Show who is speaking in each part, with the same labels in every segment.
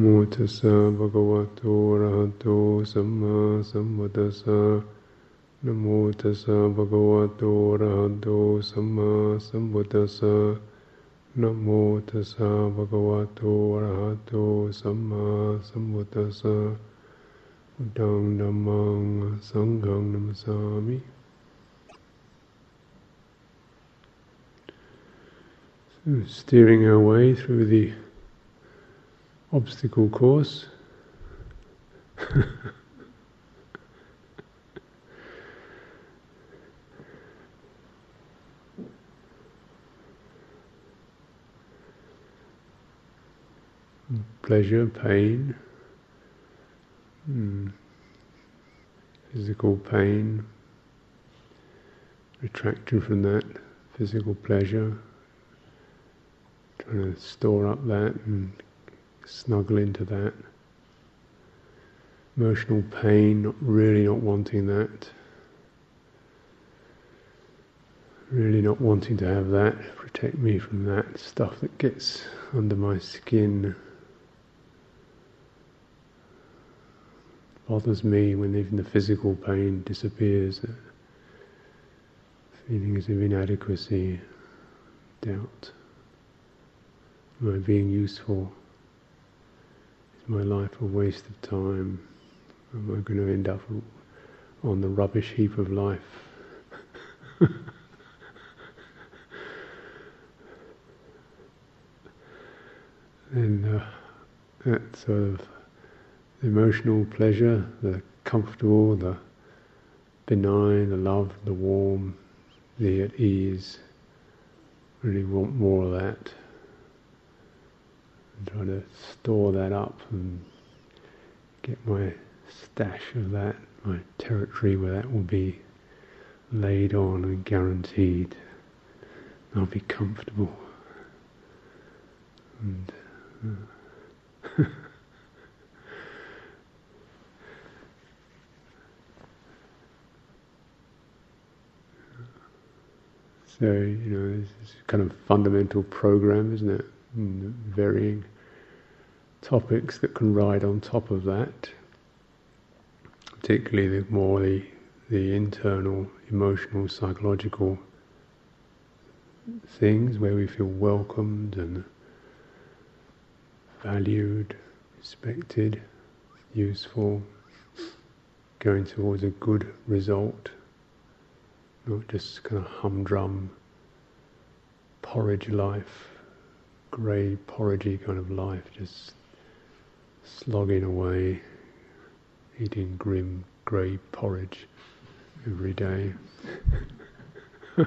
Speaker 1: โมตัสสะภะคะวะโตอะระหะโตสัมมาสัมพุทธัสสะนะโมตัสสะภะคะวะโตอะระหะโตสัมมาสัมพุทธัสสะนะโมตัสสะภะคะวะโตอะระหะโตสัมมาสัมพุทธัสสะพุทธังธัมมังสังฆังนัมสามิ Steering our way through the obstacle course. Pleasure, pain, mm. physical pain, retraction from that physical pleasure, trying to store up that and snuggle into that. Emotional pain, not really not wanting that. Really not wanting to have that, protect me from that stuff that gets under my skin. Bothers me when even the physical pain disappears. Feelings of inadequacy, doubt. Am I being useful? Is my life a waste of time? Am I going to end up on the rubbish heap of life? and uh, that sort of emotional pleasure, the comfortable, the benign, the love, the warm, the at ease, really want more of that and try to store that up and get my stash of that, my territory where that will be laid on and guaranteed. I'll be comfortable. And uh, so you know, this is kind of fundamental program, isn't it? Varying topics that can ride on top of that, particularly the more the, the internal, emotional, psychological things where we feel welcomed and valued, respected, useful, going towards a good result, not just kind of humdrum porridge life, grey porridgey kind of life, just slogging away, eating grim grey porridge every day. so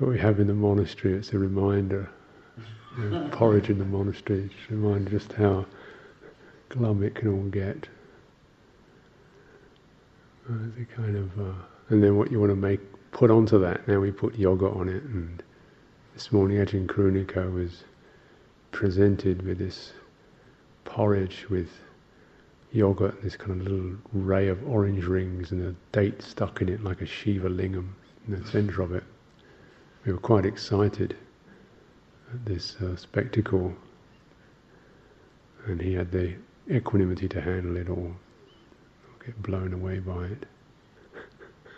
Speaker 1: we have in the monastery, it's a reminder. You know, porridge in the monastery, it's a just how glum it can all get. Uh, the kind of, uh, and then what you want to make, put onto that. Now we put yogurt on it, and this morning Ajahn Karuniko was presented with this porridge with yogurt, this kind of little ray of orange rings and a date stuck in it like a Shiva lingam in the centre of it. We were quite excited at this uh, spectacle, and he had the equanimity to handle it all, get blown away by it.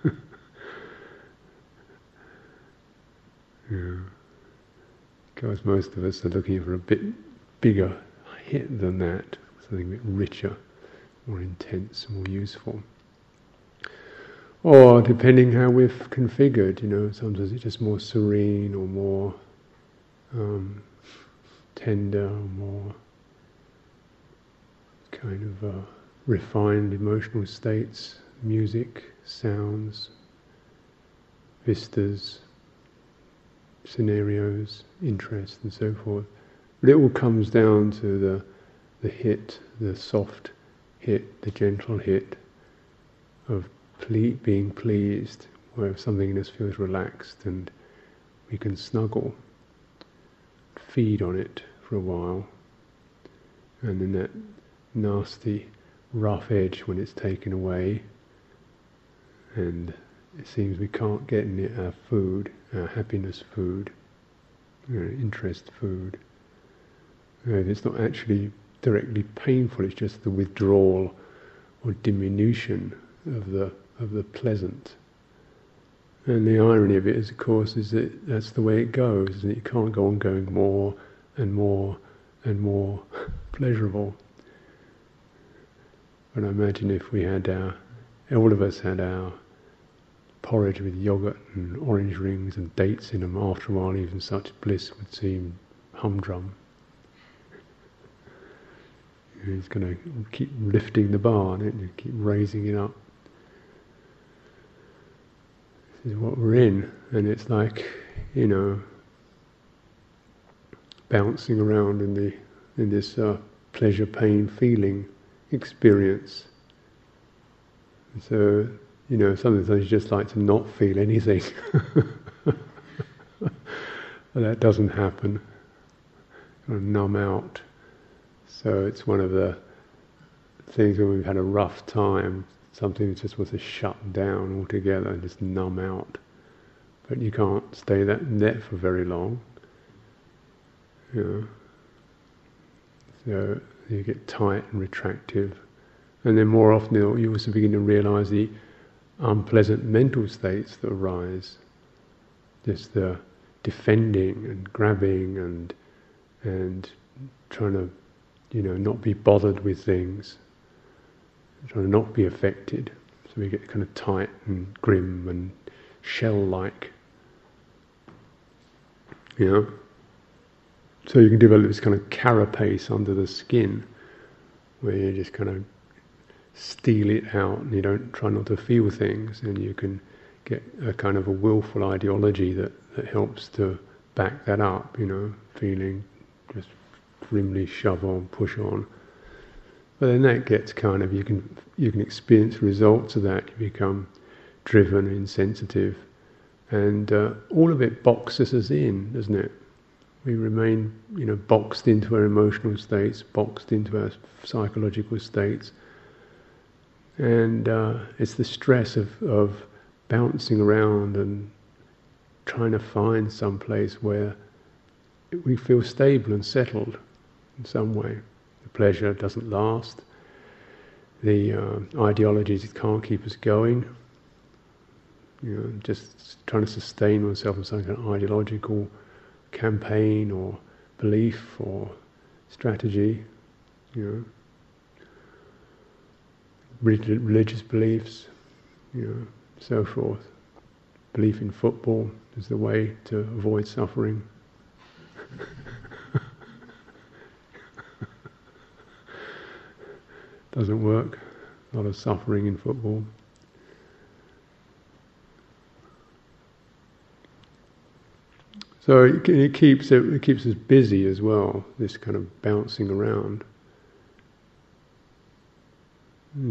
Speaker 1: yeah. Because most of us are looking for a bit bigger hit than that, something a bit richer, more intense, more useful. Or depending how we've configured, you know, sometimes it's just more serene or more um, tender, or more kind of uh, refined emotional states, music, sounds, vistas, scenarios, interests, and so forth. But it all comes down to the, the hit, the soft hit, the gentle hit of ple- being pleased, where something in us feels relaxed and we can snuggle, feed on it for a while, and then that nasty, rough edge when it's taken away, and it seems we can't get it our food, our happiness food, our interest food it's not actually directly painful, it's just the withdrawal or diminution of the, of the pleasant. And the irony of it is, of course, is that that's the way it goes, and you can't go on going more and more and more pleasurable. But I imagine if we had our, all of us had our porridge with yogurt and orange rings and dates in them, after a while even such bliss would seem humdrum. He's going to keep lifting the bar, and keep raising it up. This is what we're in, and it's like, you know, bouncing around in the in this uh, pleasure, pain, feeling experience. So, you know, sometimes you just like to not feel anything. But that doesn't happen. Numb out. So it's one of the things when we've had a rough time, something just wants to shut down altogether and just numb out. But you can't stay that net for very long. You know. So you get tight and retractive. And then more often you also begin to realize the unpleasant mental states that arise. Just the defending and grabbing and and trying to, you know, not be bothered with things, trying to not be affected. So we get kind of tight and grim and shell-like. You know. So you can develop this kind of carapace under the skin, where you just kind of steel it out and you don't try not to feel things, and you can get a kind of a willful ideology that, that helps to back that up, you know, feeling just grimly shove on, push on. But then that gets kind of you can you can experience results of that. You become driven, and insensitive, and uh, all of it boxes us in, doesn't it? we remain, you know, boxed into our emotional states, boxed into our psychological states, and uh, it's the stress of, of bouncing around and trying to find some place where we feel stable and settled in some way. The pleasure doesn't last. The uh, ideologies can't keep us going. You know, just trying to sustain oneself in some kind of ideological campaign or belief or strategy, you know, religious beliefs, you know, so forth. Belief in football is the way to avoid suffering. Doesn't work. A lot of suffering in football. So it, it keeps it, it keeps us busy as well. This kind of bouncing around.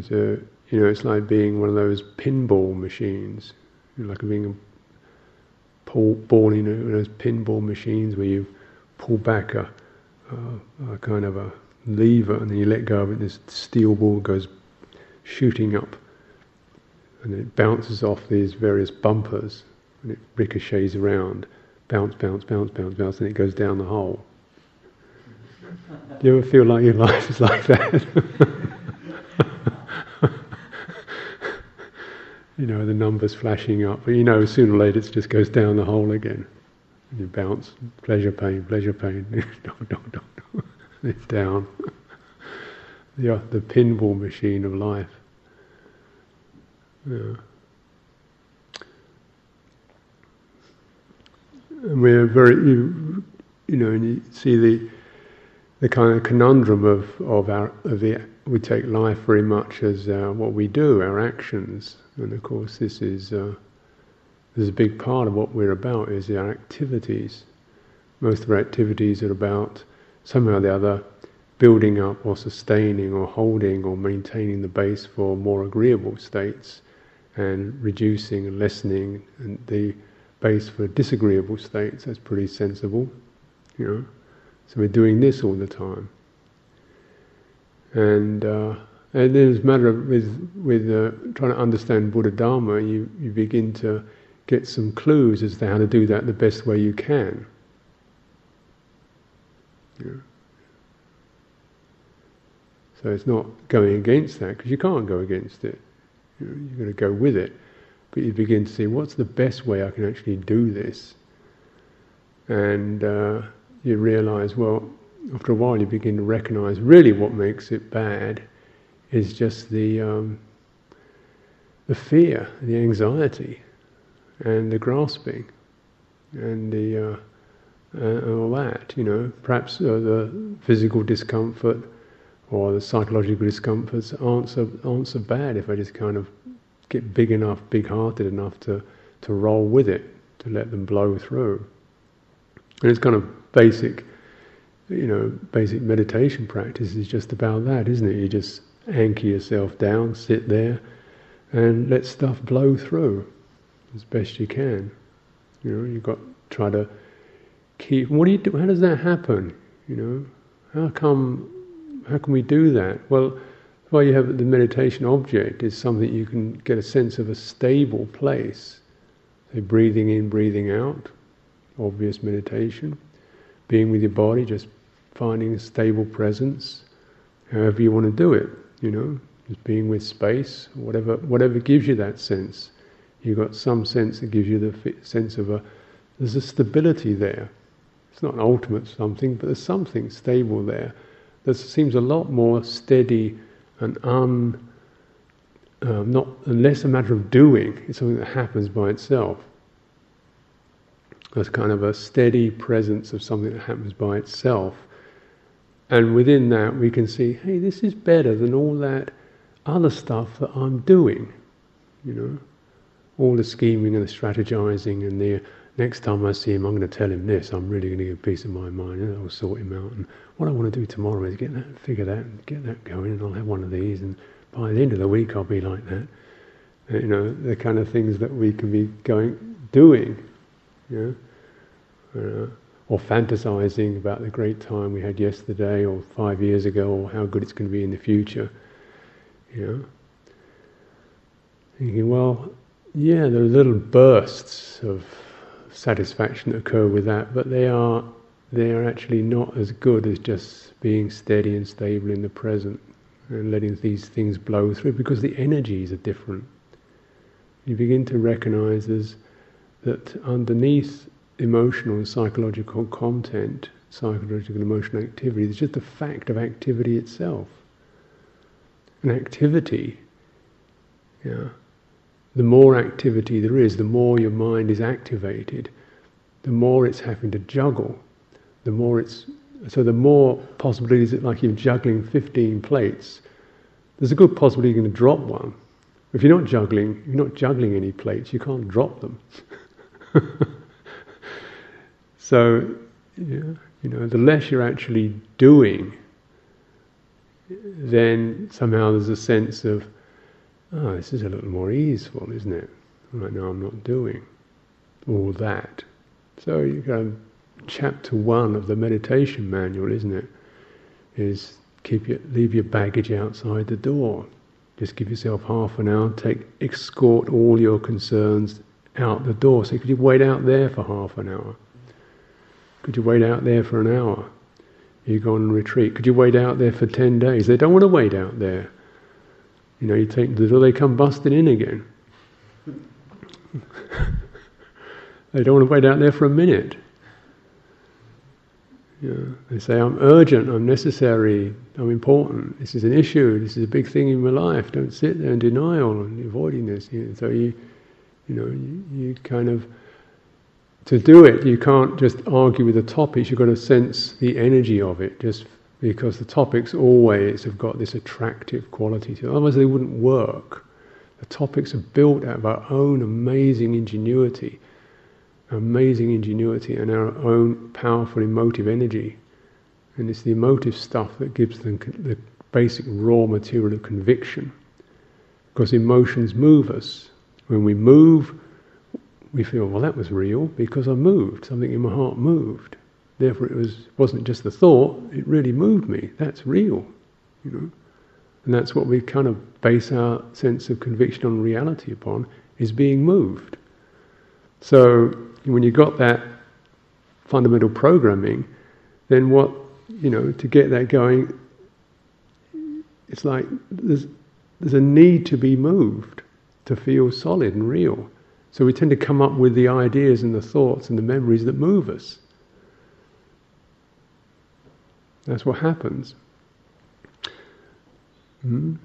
Speaker 1: so you know, it's like being one of those pinball machines, you know, like being a pull, ball you know, those pinball machines where you pull back a, a, a, kind of a lever and then you let go of it. This steel ball goes shooting up, and it bounces off these various bumpers, and it ricochets around bounce, bounce, bounce, bounce, bounce, and it goes down the hole. Do you ever feel like your life is like that? you know, the numbers flashing up, but you know, sooner or later it just goes down the hole again. And you bounce, pleasure, pain, pleasure, pain, no, no, no, it's down. the, the pinball machine of life. Yeah. and we're very, you, you know, and you see the the kind of conundrum of of our of the we take life very much as uh, what we do, our actions, and of course this is uh, this is a big part of what we're about is our activities. Most of our activities are about somehow or the other building up or sustaining or holding or maintaining the base for more agreeable states and reducing and lessening and the base for disagreeable states. That's pretty sensible, you know. So we're doing this all the time, and uh, and then as a matter of with with uh, trying to understand Buddha Dharma, you you begin to get some clues as to how to do that the best way you can. So it's not going against that because you can't go against it. You know, you're going to go with it. But you begin to see what's the best way I can actually do this. And uh, you realize, well, after a while, you begin to recognize really what makes it bad is just the um, the fear, the anxiety, and the grasping, and the uh, uh, all that. You know, perhaps uh, the physical discomfort or the psychological discomforts aren't so aren't so bad if I just kind of get big enough, big-hearted enough to to roll with it, to let them blow through. And it's kind of basic, you know, basic meditation practice is just about that, isn't it? You just anchor yourself down, sit there, and let stuff blow through as best you can. You know, you've got to try to keep. What do you do? How does that happen? You know, how come? How can we do that? Well, why you have the meditation object is something you can get a sense of a stable place. So breathing in, breathing out, obvious meditation. Being with your body, just finding a stable presence, however you want to do it, you know, just being with space, whatever, whatever gives you that sense. You've got some sense that gives you the sense of a, there's a stability there. It's not an ultimate something, but there's something stable there that seems a lot more steady and un, um, not less a matter of doing. It's something that happens by itself. There's kind of a steady presence of something that happens by itself. And within that, we can see, hey, this is better than all that other stuff that I'm doing. You know, all the scheming and the strategizing and the next time I see him, I'm going to tell him this. I'm really going to give piece of my mind, and I'll sort him out. And what I want to do tomorrow is get that, figure that, and get that going, and I'll have one of these. And by the end of the week, I'll be like that. You know, the kind of things that we can be going doing you know, uh, or fantasizing about the great time we had yesterday or five years ago or how good it's going to be in the future. You know, thinking, well, yeah, there are little bursts of satisfaction that occur with that, but they are they are actually not as good as just being steady and stable in the present and letting these things blow through because the energies are different. You begin to recognize there's that underneath emotional and psychological content, psychological and emotional activity, there's just the fact of activity itself. An activity, yeah, the more activity there is, the more your mind is activated, the more it's having to juggle, the more it's so the more possibilities that like you're juggling 15 plates, there's a good possibility you're going to drop one. If you're not juggling, you're not juggling any plates, you can't drop them. so, you know, the less you're actually doing, then somehow there's a sense of, oh, this is a little more easeful, isn't it? Right now I'm not doing all that. So you go, chapter one of the meditation manual, isn't it? Is keep your, leave your baggage outside the door. Just give yourself half an hour, take escort all your concerns out the door. So could you wait out there for half an hour? Could you wait out there for an hour? You go on retreat. Could you wait out there for ten days? They don't want to wait out there. You know, you take the they come busting in again. they don't want to wait out there for a minute. Know, they say, I'm urgent, I'm necessary, I'm important, this is an issue, this is a big thing in my life, don't sit there in denial and avoiding this. So you, you know, you, you kind of to do it, you can't just argue with the topics. You've got to sense the energy of it, just because the topics always have got this attractive quality to them. Otherwise, they wouldn't work. The topics are built out of our own amazing ingenuity, amazing ingenuity, and our own powerful emotive energy. And it's the emotive stuff that gives them the basic raw material of conviction. Because emotions move us. When we move, we feel, well, that was real because I moved. Something in my heart moved. Therefore, it was wasn't just the thought; it really moved me. That's real, you know. And that's what we kind of base our sense of conviction on reality upon: is being moved. So, when you've got that fundamental programming, then what you know to get that going, it's like there's, there's a need to be moved to feel solid and real. So we tend to come up with the ideas and the thoughts and the memories that move us. That's what happens. Mm?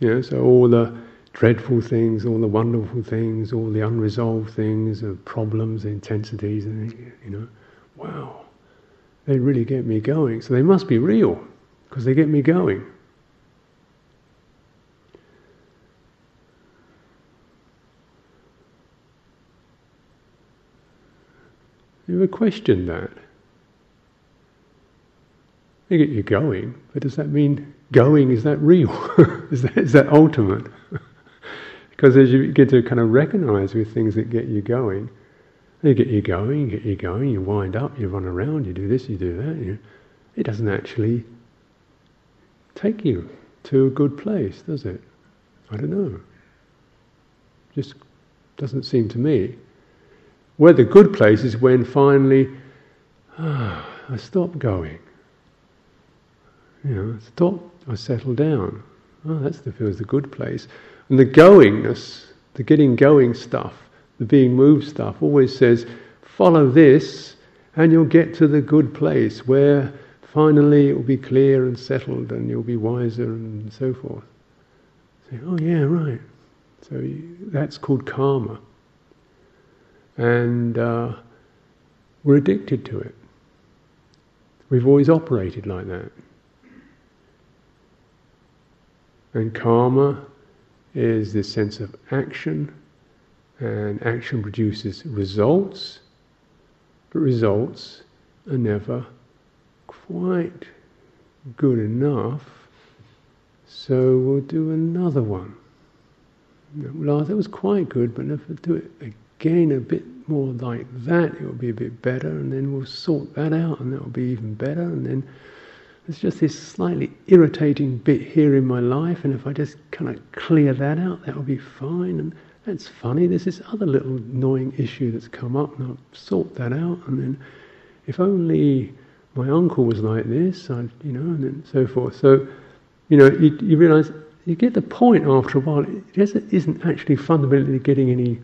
Speaker 1: Yeah, so all the dreadful things, all the wonderful things, all the unresolved things, the problems, the intensities, and you know, wow, they really get me going. So they must be real because they get me going. You ever questioned that? They get you going, but does that mean going is that real? is, that, is that ultimate? because as you get to kind of recognize with things that get you going, they get you going, you get you going, you wind up, you run around, you do this, you do that. You, it doesn't actually take you to a good place, does it? I don't know. Just doesn't seem to me. Where the good place is when finally, ah, I stop going. You know, stop, I settle down. Oh, that's the feels the good place. And the goingness, the getting going stuff, the being moved stuff, always says, follow this, and you'll get to the good place where finally it will be clear and settled, and you'll be wiser and so forth. Say, oh yeah, right. So that's called karma. And uh, we're addicted to it. We've always operated like that. And karma is this sense of action, and action produces results, but results are never quite good enough, so we'll do another one. Well, that was quite good, but if we do it again a bit more like that, it will be a bit better, and then we'll sort that out, and that will be even better, and then there's just this slightly irritating bit here in my life, and if I just kind of clear that out, that will be fine. And that's funny, there's this other little annoying issue that's come up, and I'll sort that out, and then if only my uncle was like this, I'd, you know, and then so forth. So, you know, you, you realize you get the point after a while. It isn't actually fundamentally getting any,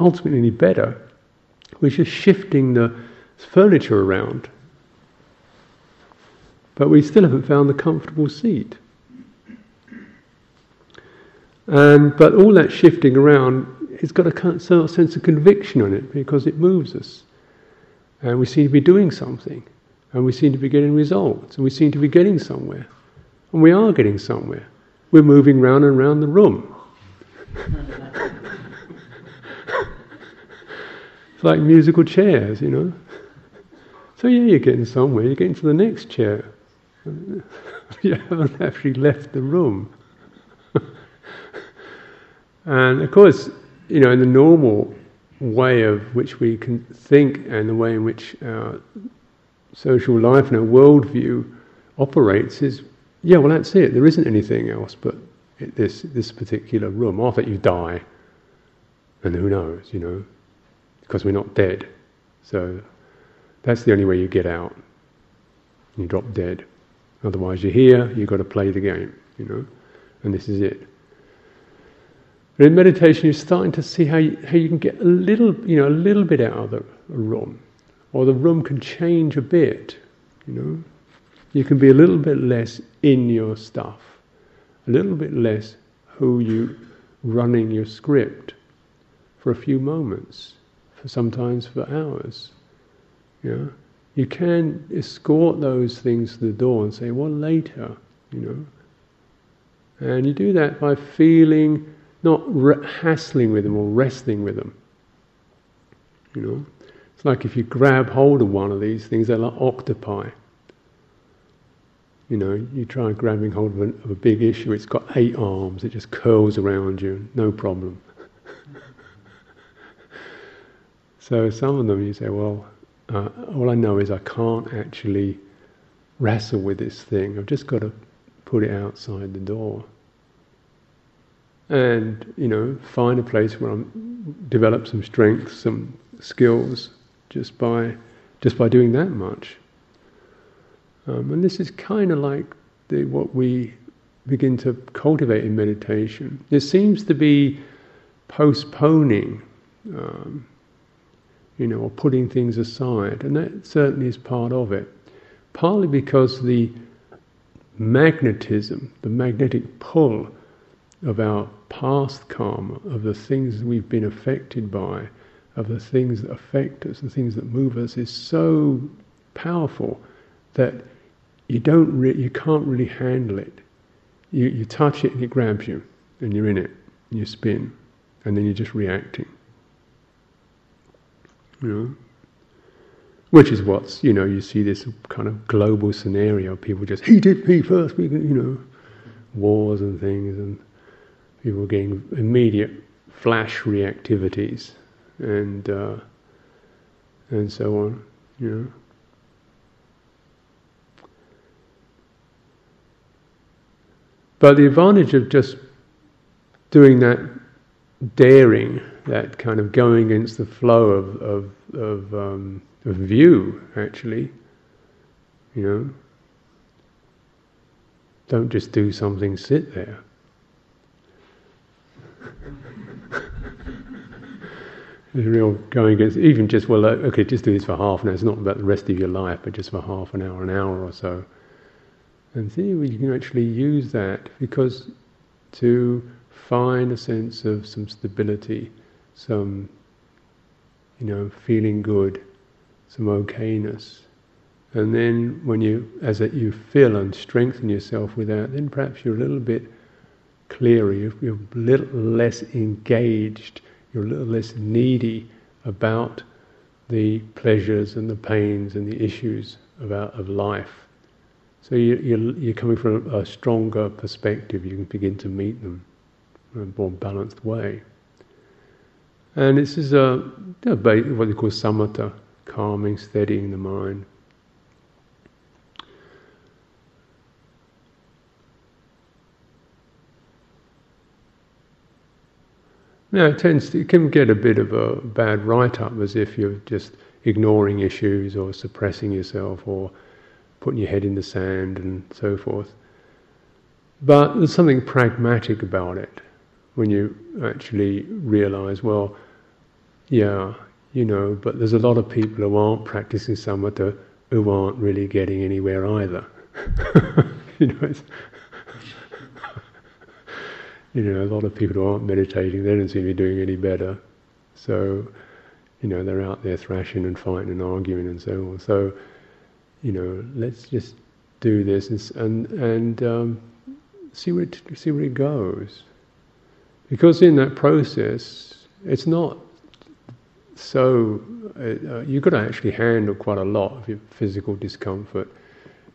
Speaker 1: ultimately any better. We're just shifting the furniture around. But we still haven't found the comfortable seat. And, but all that shifting around, it's got a of sense of conviction on it because it moves us. And we seem to be doing something. And we seem to be getting results. And we seem to be getting somewhere. And we are getting somewhere. We're moving round and round the room. it's like musical chairs, you know. So yeah, you're getting somewhere. You're getting to the next chair. you haven't actually left the room. and of course, you know, in the normal way of which we can think and the way in which our social life and our worldview operates is, yeah, well, that's it. There isn't anything else but this this particular room. After you die, and who knows, you know, because we're not dead. So that's the only way you get out. You drop dead. Otherwise, you're here. You've got to play the game, you know, and this is it. But in meditation, you're starting to see how you, how you can get a little, you know, a little bit out of the room, or the room can change a bit. You know, you can be a little bit less in your stuff, a little bit less who you running your script for a few moments, for sometimes for hours. Yeah, you can escort those things to the door and say, "Well, later," you know. And you do that by feeling not re- hassling with them or wrestling with them. You know, it's like if you grab hold of one of these things, they're like octopi. You know, you try grabbing hold of, of a big issue, it's got eight arms, it just curls around you, no problem. so some of them you say, well, uh, all I know is I can't actually wrestle with this thing. I've just got to put it outside the door and you know find a place where I'm develop some strength, some skills just by just by doing that much. Um, and this is kind of like the, what we begin to cultivate in meditation. It seems to be postponing, um, you know, or putting things aside, and that certainly is part of it. Partly because the magnetism, the magnetic pull of our past karma, of the things we've been affected by, of the things that affect us, the things that move us, is so powerful that you don't re- you can't really handle it. You, you touch it and it grabs you, and you're in it, and you spin, and then you're just reacting. You know? Which is what's, you know, you see this kind of global scenario, people just, he did me first, you know, wars and things, and people getting immediate flash reactivities, and, uh, and so on, you know. But the advantage of just doing that daring, that kind of going against the flow of, of, of, um, of view, actually, you know, don't just do something, sit there. It's real going against, even just, well, okay, just do this for half an hour. It's not about the rest of your life, but just for half an hour, an hour or so. And see, you can actually use that because to find a sense of some stability, some, you know, feeling good, some okayness. And then when you, as you feel and strengthen yourself with that, then perhaps you're a little bit clearer, you're a little less engaged, you're a little less needy about the pleasures and the pains and the issues about, of life. So you, you're, you're coming from a stronger perspective, you can begin to meet them in a more balanced way. And this is a, what they call samatha, calming, steadying the mind. Now it tends to, it can get a bit of a bad write-up as if you're just ignoring issues or suppressing yourself or putting your head in the sand and so forth. But there's something pragmatic about it when you actually realize, well, yeah, you know, but there's a lot of people who aren't practicing samatha who aren't really getting anywhere either. you know, you know, a lot of people who aren't meditating, they don't seem to be doing any better. So, you know, they're out there thrashing and fighting and arguing and so on. So, you know, let's just do this and and, and um, see where it, see where it goes. Because in that process, it's not so uh, you've got to actually handle quite a lot of your physical discomfort,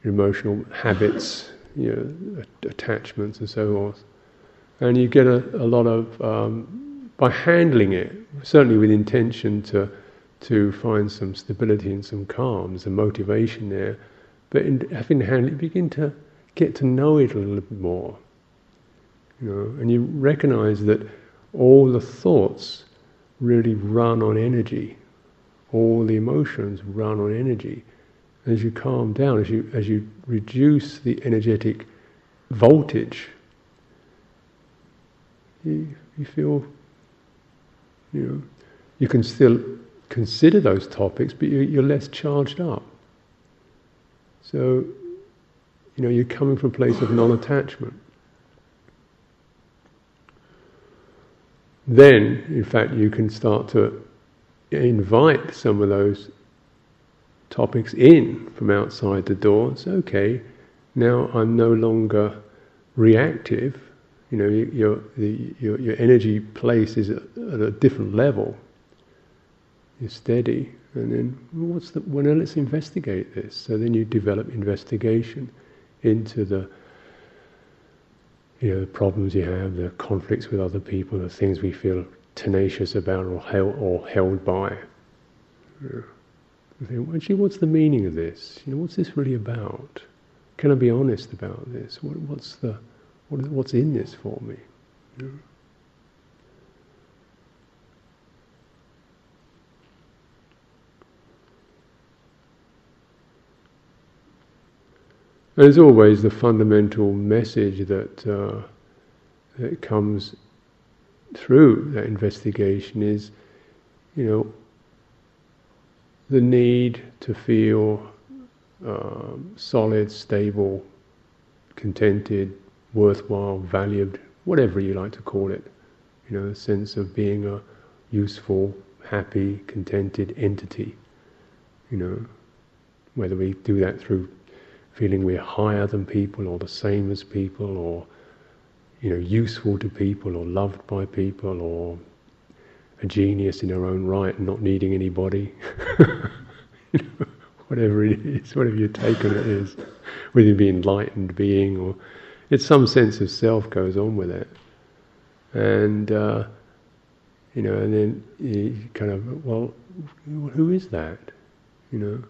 Speaker 1: your emotional habits, you know, attachments and so forth, and you get a, a lot of um, by handling it, certainly with intention to to find some stability and some calm, some motivation there. But in having handled it, you begin to get to know it a little bit more. You know, and you recognize that all the thoughts really run on energy. All the emotions run on energy. As you calm down, as you as you reduce the energetic voltage, you, you feel, you know, you can still consider those topics, but you're less charged up. So, you know, you're coming from a place of non-attachment. Then, in fact, you can start to invite some of those topics in from outside the door. It's okay. Now I'm no longer reactive. You know, your, your, your energy place is at a different level you're steady, and then what's the? Well, now let's investigate this. So then you develop investigation into the you know the problems you have, the conflicts with other people, the things we feel tenacious about or held, or held by. Yeah. Think, actually, what's the meaning of this? You know, what's this really about? Can I be honest about this? What, what's the what, what's in this for me? It's always the fundamental message that, uh, that comes through that investigation is, you know, the need to feel um, solid, stable, contented, worthwhile, valued, whatever you like to call it. You know, a sense of being a useful, happy, contented entity. You know, whether we do that through feeling we're higher than people or the same as people or you know useful to people or loved by people or a genius in our own right not needing anybody. You know, whatever it is whatever your take on it is whether you be enlightened being or it's some sense of self goes on with it. And uh, you know and then you kind of well who is that? You know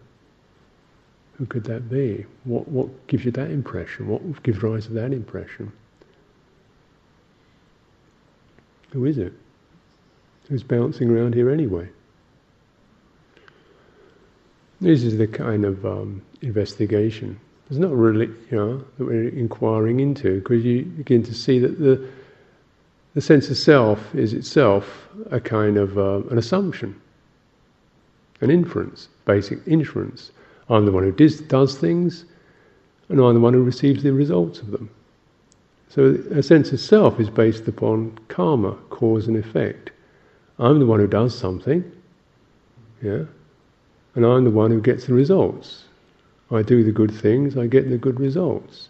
Speaker 1: who could that be? What, what gives you that impression? What gives rise to that impression? Who is it? Who's bouncing around here anyway? This is the kind of um, investigation. It's not really, you know, that we're inquiring into, because you begin to see that the the sense of self is itself a kind of uh, an assumption, an inference, basic inference. I'm the one who does, does things, and I'm the one who receives the results of them. So a sense of self is based upon karma, cause and effect. I'm the one who does something, yeah, and I'm the one who gets the results. I do the good things, I get the good results.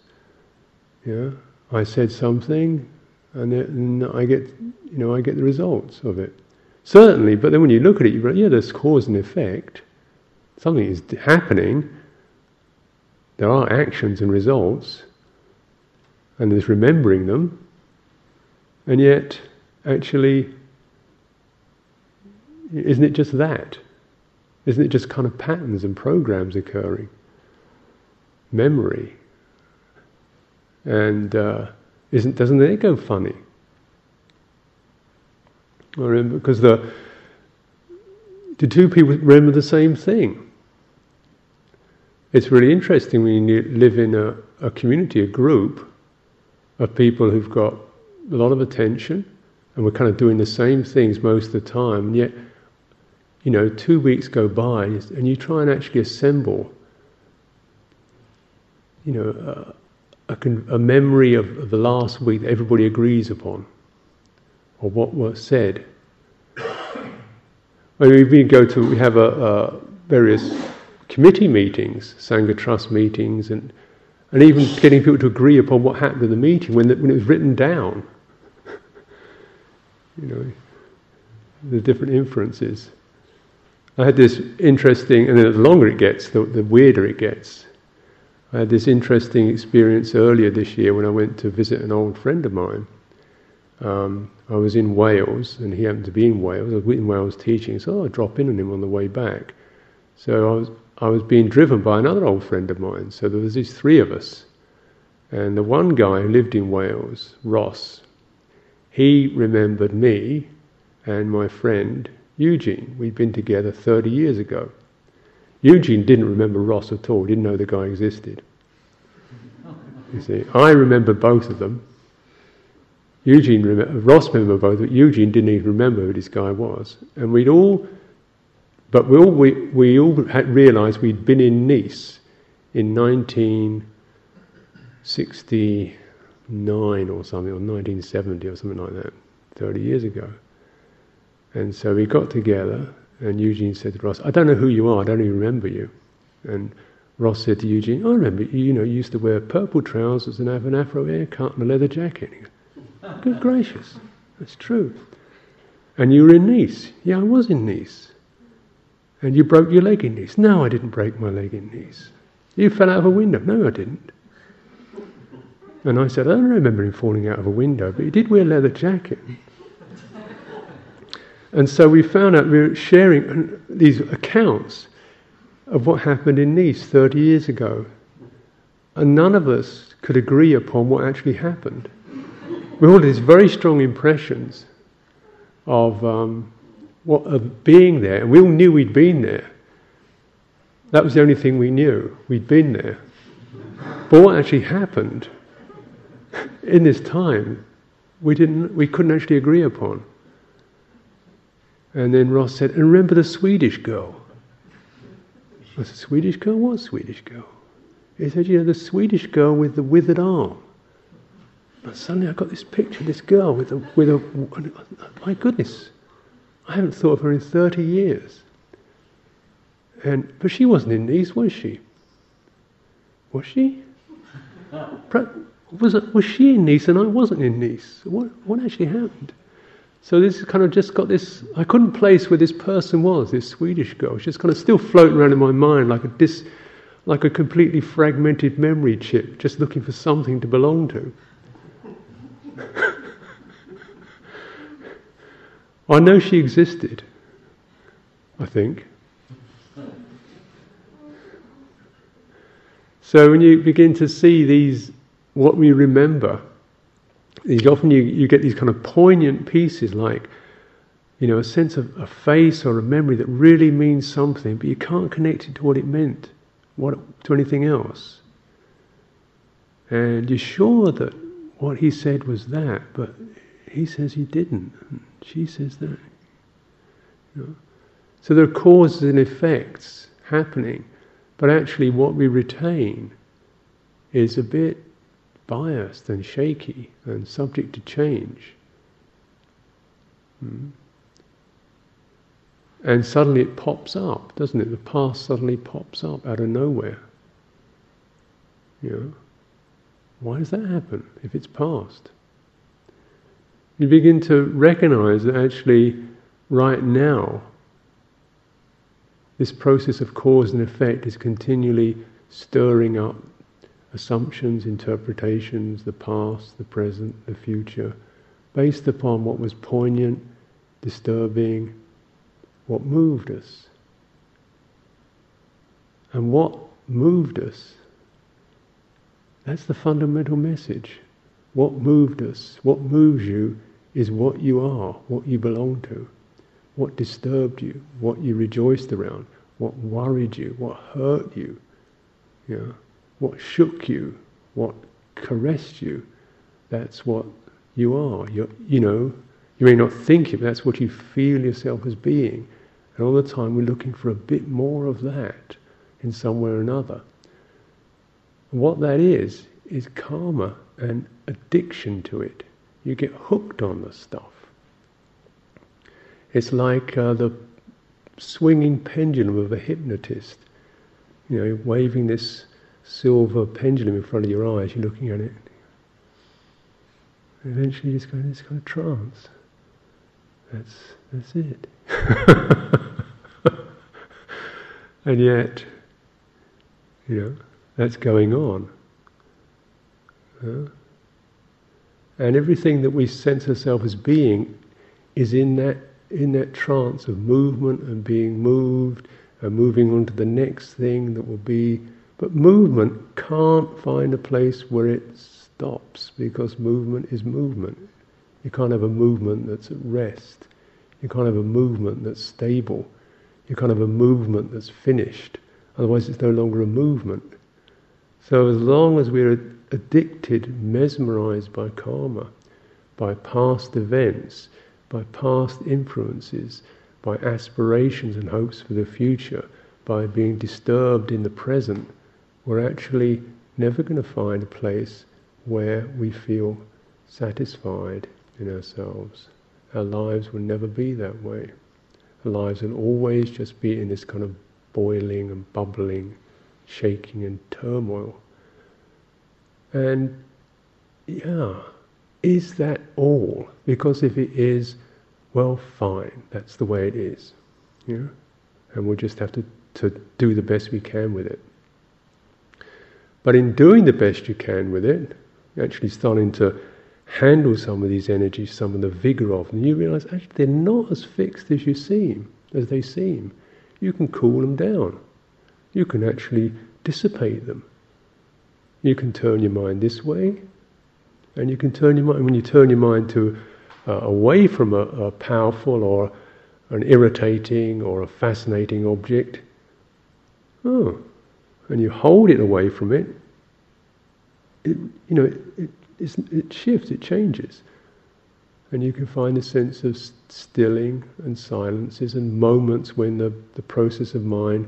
Speaker 1: Yeah, I said something, and, then I get, you know, I get the results of it. Certainly, but then when you look at it, you go, yeah, there's cause and effect something is happening, there are actions and results, and there's remembering them, and yet, actually, isn't it just that? Isn't it just kind of patterns and programs occurring? Memory. And uh, isn't doesn't it go funny? I remember because the the two people remember the same thing it's really interesting when you live in a, a community, a group of people who've got a lot of attention and we're kind of doing the same things most of the time, and yet, you know, two weeks go by and you try and actually assemble, you know, a, a, a memory of, of, the last week that everybody agrees upon, or what was said. When we go to, we have a, a various committee meetings, Sangha Trust meetings, and, and even getting people to agree upon what happened in the meeting when, the, when it was written down. you know, the different inferences. I had this interesting, and the longer it gets, the, the weirder it gets. I had this interesting experience earlier this year when I went to visit an old friend of mine. Um, I was in Wales, and he happened to be in Wales. I was in Wales teaching, so I'd drop in on him on the way back. So I was I was being driven by another old friend of mine. So there was these three of us. And the one guy who lived in Wales, Ross, he remembered me and my friend Eugene. We'd been together 30 years ago. Eugene didn't remember Ross at all, didn't know the guy existed. You see, I remember both of them. Eugene, Ross remembered both, but Eugene didn't even remember who this guy was. And we'd all but we all, we, we all realised we'd been in Nice in 1969 or something, or 1970 or something like that, 30 years ago. And so we got together, and Eugene said to Ross, I don't know who you are, I don't even remember you. And Ross said to Eugene, I remember you, you know, you used to wear purple trousers and have an afro haircut and a leather jacket. Good gracious, that's true. And you were in Nice. Yeah, I was in Nice. And you broke your leg in Nice. No, I didn't break my leg in Nice. You fell out of a window. No, I didn't. And I said, I don't remember him falling out of a window, but he did wear a leather jacket. And so we found out we were sharing these accounts of what happened in Nice 30 years ago. And none of us could agree upon what actually happened. We all had these very strong impressions of um, what, of being there, and we all knew we'd been there. That was the only thing we knew. We'd been there. But what actually happened in this time, we didn't, we couldn't actually agree upon. And then Ross said, "And remember the Swedish girl." I said, "Swedish girl? What Swedish girl?" He said, "You know, the Swedish girl with the withered arm." But suddenly I got this picture this girl with a, with a, my goodness, I haven't thought of her in 30 years. And, but she wasn't in Nice, was she? Was she? Was, was she in Nice and I wasn't in Nice? What, what actually happened? So this kind of just got this, I couldn't place where this person was, this Swedish girl. She's kind of still floating around in my mind like a, dis, like a completely fragmented memory chip, just looking for something to belong to. I know she existed, I think. So when you begin to see these, what we remember, these, often you, you get these kind of poignant pieces like, you know, a sense of a face or a memory that really means something, but you can't connect it to what it meant, what, to anything else. And you're sure that what he said was that, but he says he didn't. She says that. You know? So there are causes and effects happening. But actually, what we retain is a bit biased and shaky and subject to change. Hmm. And suddenly it pops up, doesn't it? The past suddenly pops up out of nowhere. You know? Why does that happen if it's past? You begin to recognize that actually, right now, this process of cause and effect is continually stirring up assumptions, interpretations, the past, the present, the future, based upon what was poignant, disturbing, what moved us. And what moved us, that's the fundamental message. What moved us, what moves you, is what you are, what you belong to what disturbed you, what you rejoiced around, what worried you, what hurt you, you know, what shook you, what caressed you. That's what you are. You're, you know, you may not think it, but that's what you feel yourself as being. And all the time we're looking for a bit more of that in some way or another. What that is, is karma and addiction to it. You get hooked on the stuff. It's like uh, the swinging pendulum of a hypnotist. You know, waving this silver pendulum in front of your eyes, you're looking at it. Eventually you just go into this kind of trance. That's, that's it. and yet, you know, that's going on. And everything that we sense ourselves as being is in that in that trance of movement and being moved and moving on to the next thing that will be. But movement can't find a place where it stops because movement is movement. You can't have a movement that's at rest. You can't have a movement that's stable. You can't have a movement that's finished. Otherwise, it's no longer a movement. So, as long as we're addicted, mesmerized by karma, by past events, by past influences, by aspirations and hopes for the future, by being disturbed in the present, we're actually never going to find a place where we feel satisfied in ourselves. Our lives will never be that way. Our lives will always just be in this kind of boiling and bubbling, shaking and turmoil. And yeah, is that all? Because if it is, well, fine, that's the way it is. Yeah? And we'll just have to, to do the best we can with it. But in doing the best you can with it, actually starting to handle some of these energies, some of the vigor of them, you realize actually they're not as fixed as you seem, as they seem. You can cool them down. You can actually dissipate them. You can turn your mind this way, and you can turn your mind, when you turn your mind to uh, away from a, a powerful or an irritating or a fascinating object, oh, and you hold it away from it, it, you know, it, it, it shifts, it changes. And you can find a sense of stilling and silences and moments when the, the process of mind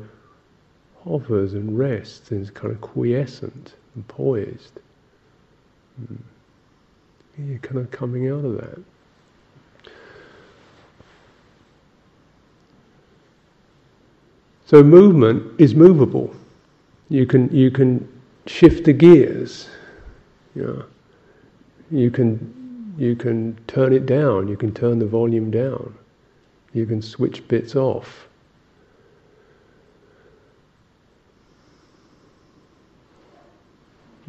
Speaker 1: hovers and rests and is kind of quiescent and poised. Mm. You're kind of coming out of that. So movement is movable. You can you can shift the gears. Yeah. You can you can turn it down. You can turn the volume down. You can switch bits off.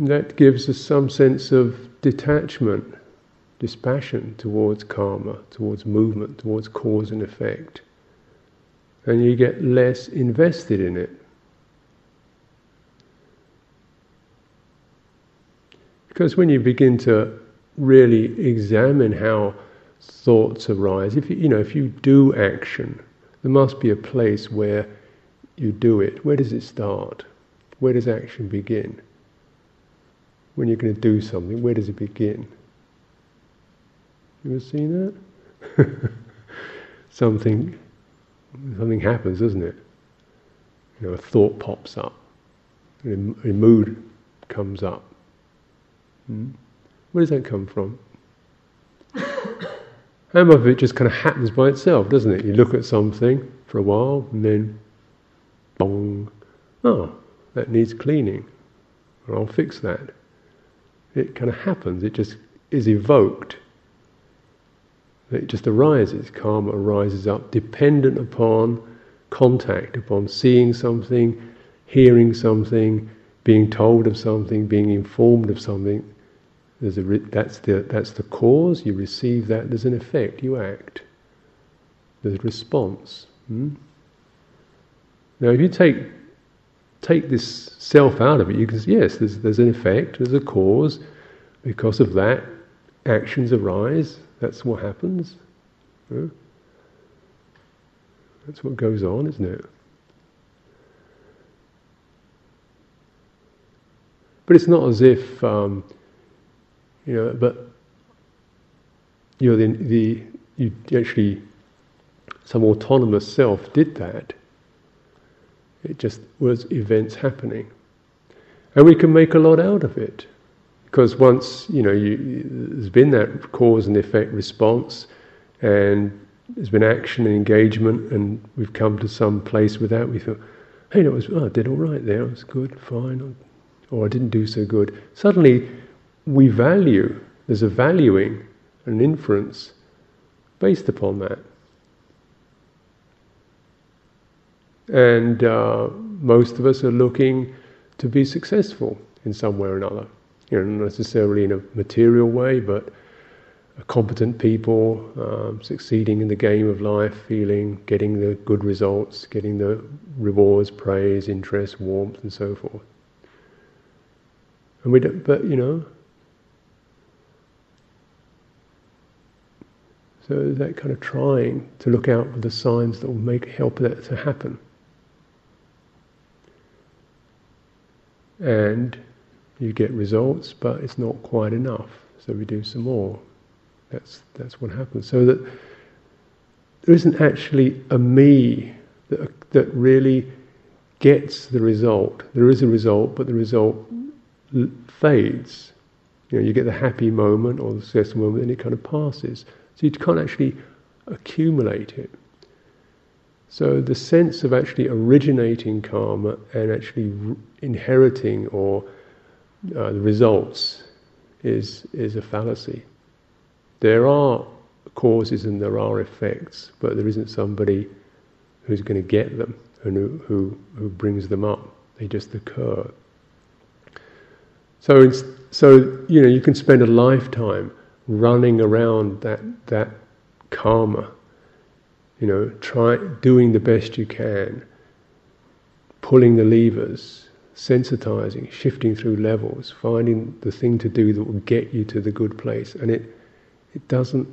Speaker 1: That gives us some sense of detachment, dispassion towards karma, towards movement, towards cause and effect and you get less invested in it. Because when you begin to really examine how thoughts arise, if you, you know, if you do action, there must be a place where you do it. Where does it start? Where does action begin? When you're going to do something, where does it begin? You ever seen that? something something happens, doesn't it? You know, a thought pops up, a, a mood comes up. Hmm? Where does that come from? How much of it just kind of happens by itself, doesn't it? You look at something for a while, and then, bong, oh, that needs cleaning. I'll fix that. It kind of happens. It just is evoked it just arises. Karma arises up dependent upon contact, upon seeing something, hearing something, being told of something, being informed of something. Re- that's, the, that's the cause, you receive that, there's an effect, you act. There's a response. Hmm? Now, if you take, take this self out of it, you can say, yes, there's, there's an effect, there's a cause. Because of that, actions arise, that's what happens. Huh? That's what goes on, isn't it? But it's not as if, um, you know, but you know, the, the you actually some autonomous self did that. It just was events happening, and we can make a lot out of it. Because once, you know, you, there's been that cause and effect response, and there's been action and engagement, and we've come to some place with that, we thought, hey, that was, oh, I did all right there, it was good, fine, or I didn't do so good. Suddenly, we value, there's a valuing, an inference based upon that. And uh, most of us are looking to be successful in some way or another you know, not necessarily in a material way, but competent people, um, succeeding in the game of life, feeling, getting the good results, getting the rewards, praise, interest, warmth, and so forth. And we don't, but you know, so that kind of trying to look out for the signs that will make help that to happen. And you get results, but it's not quite enough. So we do some more. That's that's what happens. So that there isn't actually a me that that really gets the result. There is a result, but the result fades. You know, you get the happy moment or the successful moment, and it kind of passes. So you can't actually accumulate it. So the sense of actually originating karma and actually inheriting or uh, the results is, is a fallacy. There are causes and there are effects, but there isn't somebody who's going to get them and who, who, who brings them up. They just occur. So, so you know, you can spend a lifetime running around that that karma. You know, try doing the best you can, pulling the levers, sensitizing, shifting through levels, finding the thing to do that will get you to the good place. And it, it doesn't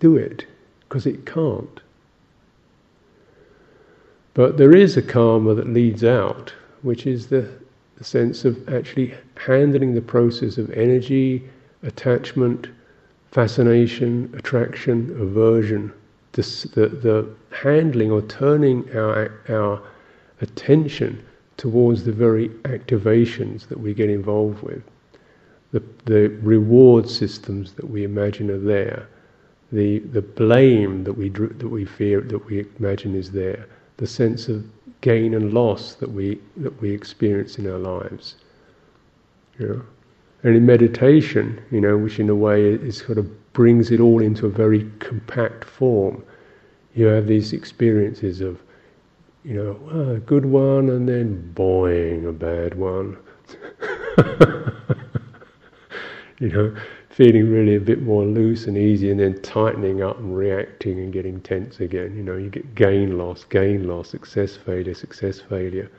Speaker 1: do it because it can't. But there is a karma that leads out, which is the the sense of actually handling the process of energy, attachment, fascination, attraction, aversion, the, the, the handling or turning our, our attention towards the very activations that we get involved with, the, the reward systems that we imagine are there, the, the blame that we, that we fear, that we imagine is there, the sense of gain and loss that we, that we experience in our lives. You know? And in meditation, you know, which in a way is sort of brings it all into a very compact form, you have these experiences of, you know, a good one and then boing, a bad one. you know, feeling really a bit more loose and easy and then tightening up and reacting and getting tense again. You know, you get gain loss, gain loss, success failure, success failure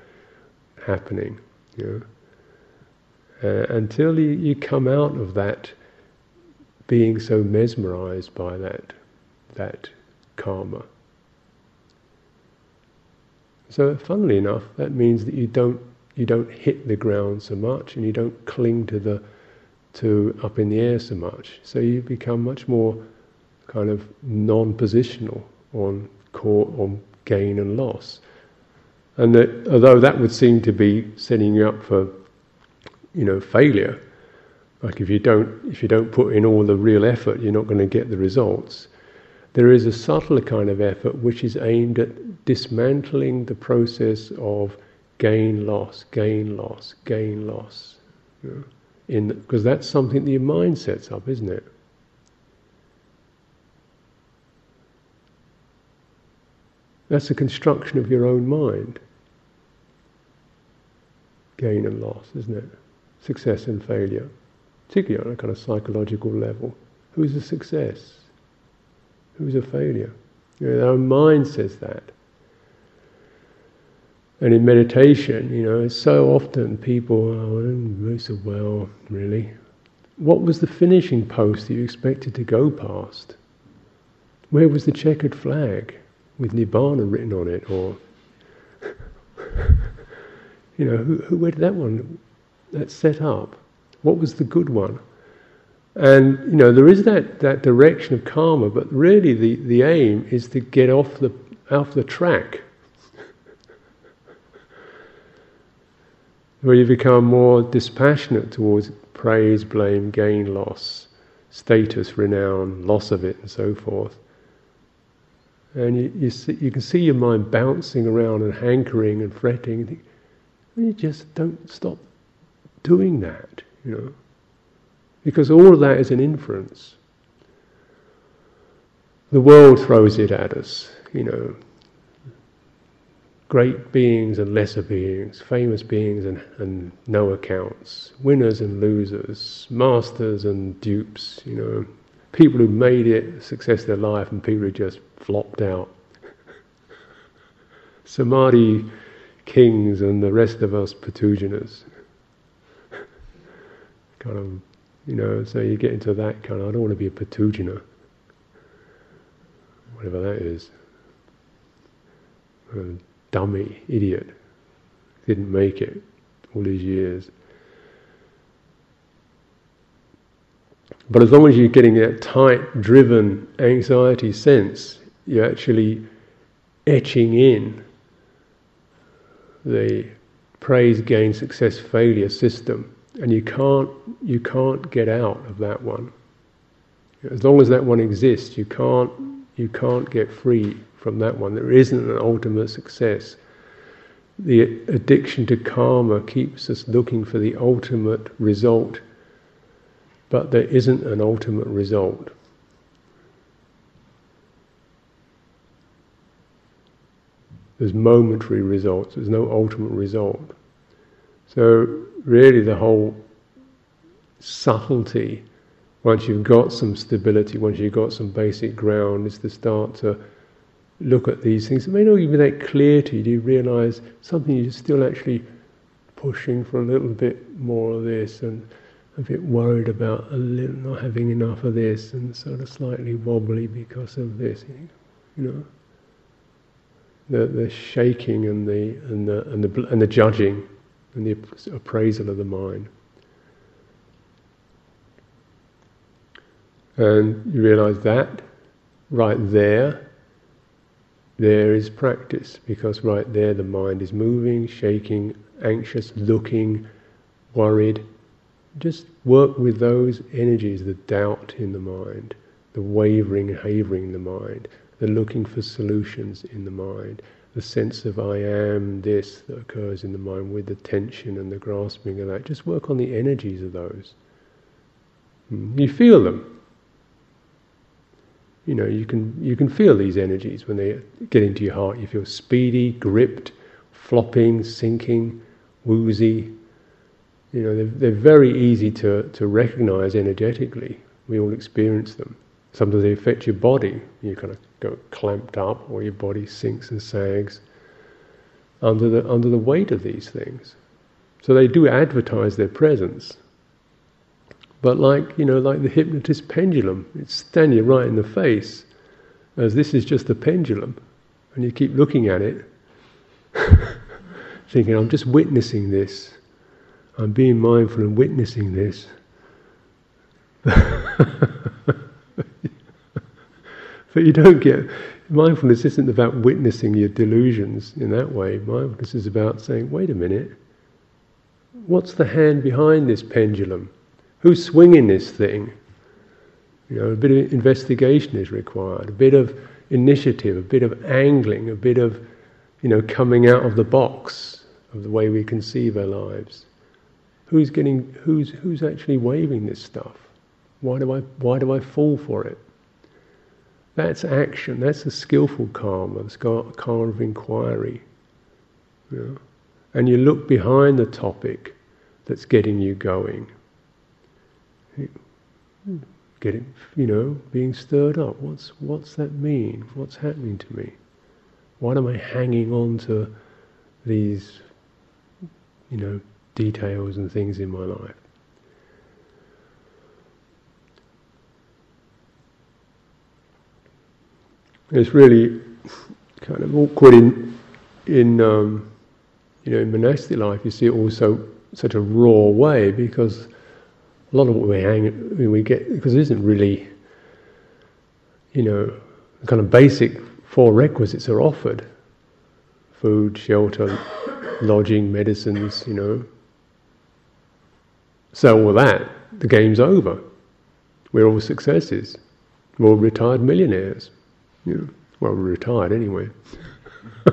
Speaker 1: happening. You know, uh, until you, you come out of that being so mesmerized by that that karma. So, funnily enough, that means that you don't you don't hit the ground so much, and you don't cling to the to up in the air so much. So you become much more kind of non-positional on core on gain and loss. And that, although that would seem to be setting you up for, you know, failure, like if you don't if you don't put in all the real effort, you're not going to get the results. There is a subtler kind of effort which is aimed at dismantling the process of gain loss, gain loss, gain loss. In because that's something that your mind sets up, isn't it? That's a construction of your own mind. Gain and loss, isn't it? Success and failure particularly on a kind of psychological level. Who's a success? Who's a failure? You know, our mind says that. And in meditation, you know, so often people, oh, I don't know so well, really. What was the finishing post that you expected to go past? Where was the checkered flag with Nibbana written on it? Or, you know, who, who, where did that one, that set up? What was the good one? And you know, there is that, that direction of karma, but really the, the aim is to get off the off the track. Where you become more dispassionate towards praise, blame, gain, loss, status, renown, loss of it, and so forth. And you, you, see, you can see your mind bouncing around and hankering and fretting. And you just don't stop doing that you know. Because all of that is an inference. The world throws it at us, you know. Great beings and lesser beings, famous beings and, and no accounts, winners and losers, masters and dupes, you know, people who made it, success of their life, and people who just flopped out. Samadhi kings and the rest of us Puthujjanas kind of, you know, so you get into that kind of, I don't want to be a Puthujjana, whatever that is. A dummy, idiot, didn't make it all these years. But as long as you're getting that tight, driven anxiety sense, you're actually etching in the praise, gain, success, failure system and you can't you can't get out of that one. As long as that one exists, you can't you can't get free from that one. There isn't an ultimate success. The addiction to karma keeps us looking for the ultimate result, but there isn't an ultimate result. There's momentary results, there's no ultimate result. So really the whole subtlety, once you've got some stability, once you've got some basic ground, is to start to look at these things. It may not even be that clear to you. Do you realise something you're still actually pushing for a little bit more of this and a bit worried about a little, not having enough of this and sort of slightly wobbly because of this, you know. The, the shaking and the, and the, and the, and the judging and the appraisal of the mind. And you realize that right there, there is practice because right there the mind is moving, shaking, anxious, looking, worried. Just work with those energies, the doubt in the mind, the wavering havering in the mind, the looking for solutions in the mind, the sense of I am this that occurs in the mind with the tension and the grasping of that. Just work on the energies of those. Hmm. You feel them you know, you can you can feel these energies when they get into your heart. You feel speedy, gripped, flopping, sinking, woozy. You know, they're, they're very easy to, to recognize energetically. We all experience them. Sometimes they affect your body. You kind of go clamped up, or your body sinks and sags under the under the weight of these things. So they do advertise their presence. But like, you know, like the hypnotist pendulum, it's standing you right in the face, as this is just a pendulum. And you keep looking at it, thinking, I'm just witnessing this. I'm being mindful and witnessing this. but you don't get mindfulness isn't about witnessing your delusions in that way. Mindfulness is about saying, wait a minute, what's the hand behind this pendulum? Who's swinging this thing? You know, a bit of investigation is required, a bit of initiative, a bit of angling, a bit of, you know, coming out of the box of the way we conceive our lives. Who's getting, who's, who's actually waving this stuff? Why do I, why do I fall for it? That's action. That's a skillful karma. It's got a karma of inquiry. And you look behind the topic that's getting you going getting, you know, being stirred up. What's what's that mean? What's happening to me? Why am I hanging on to these, you know, details and things in my life? It's really kind of awkward in in um, you know in monastic life. You see it also such a raw way because a lot of what we hang, we get because it isn't really, you know, the kind of basic four requisites are offered: food, shelter, lodging, medicines. You know. So all that, the game's over. We're all successes. We're all retired millionaires. You know, well, we're retired anyway.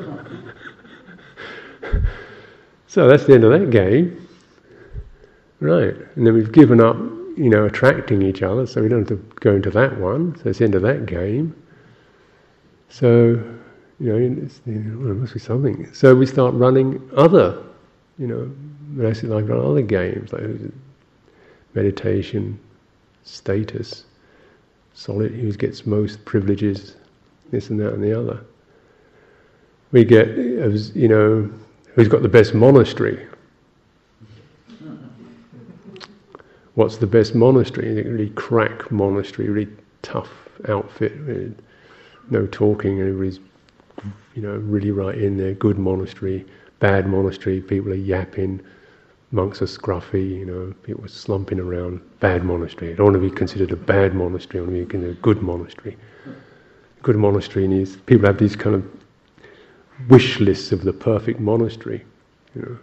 Speaker 1: so that's the end of that game. Right, and then we've given up, you know, attracting each other, so we don't have to go into that one. So it's the end of that game. So, you know, there must be something. So we start running other, you know, monastic like run other games like meditation, status, solid. Who gets most privileges, this and that and the other. We get, you know, who's got the best monastery what's the best monastery? Really crack monastery, really tough outfit, really no talking, everybody's you know really right in there. Good monastery, bad monastery, people are yapping, monks are scruffy, you know, people are slumping around. Bad monastery. I don't want to be considered a bad monastery. I want to be considered a good monastery. Good monastery is people have these kind of wish lists of the perfect monastery, you know